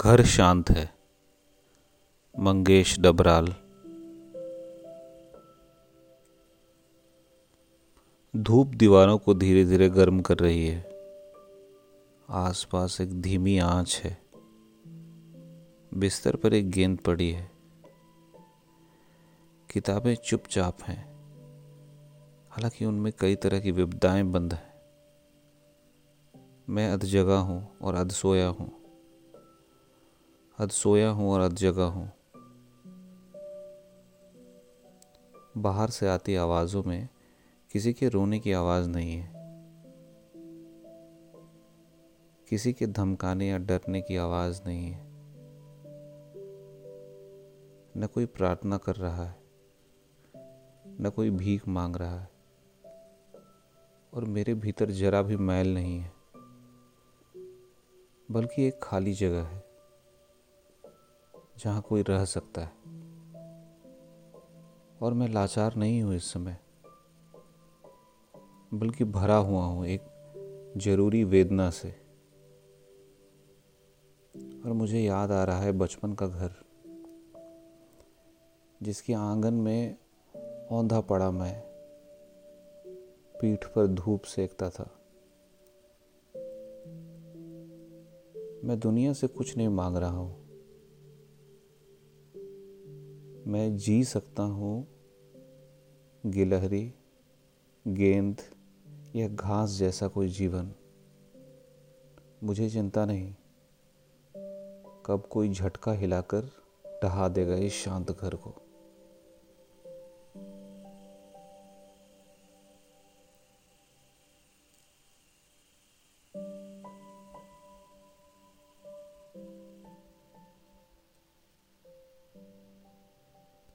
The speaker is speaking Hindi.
घर शांत है। मंगेश डबराल। धूप दीवारों को धीरे धीरे गर्म कर रही है। आसपास एक धीमी आँच है। बिस्तर पर एक गेंद पड़ी है। किताबें चुपचाप हैं। हालाँकि उनमें कई तरह की विपदाएँ बंद हैं। मैं अध जगा हूँ और अध सोया हूँ। अध सोया हूँ और अध जगह हूँ। बाहर से आती आवाज़ों में किसी के रोने की आवाज़ नहीं है। किसी के धमकाने या डरने की आवाज़ नहीं है। न कोई प्रार्थना कर रहा है, न कोई भीख मांग रहा है, और मेरे भीतर जरा भी मैल नहीं है, बल्कि एक खाली जगह है। जहाँ कोई रह सकता है। और मैं लाचार नहीं हूँ इस समय, बल्कि भरा हुआ हूँ एक ज़रूरी वेदना से। और मुझे याद आ रहा है बचपन का घर, जिसके आँगन में औंधा पड़ा मैं, पीठ पर धूप सेकता था। मैं दुनिया से कुछ नहीं मांग रहा हूँ। मैं जी सकता हूँ गिलहरी, गेंद या घास जैसा कोई जीवन। मुझे चिंता नहीं। कब कोई झटका हिलाकर ढहा देगा इस शांत घर को।